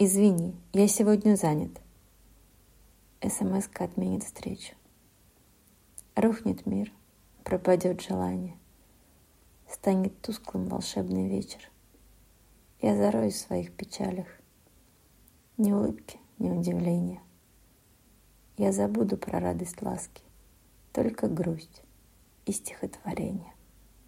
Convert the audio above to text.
Извини, я сегодня занят. смс отменит встречу. Рухнет мир, пропадет желание. Станет тусклым волшебный вечер. Я зароюсь в своих печалях. Ни улыбки, ни удивления. Я забуду про радость ласки, только грусть и стихотворение.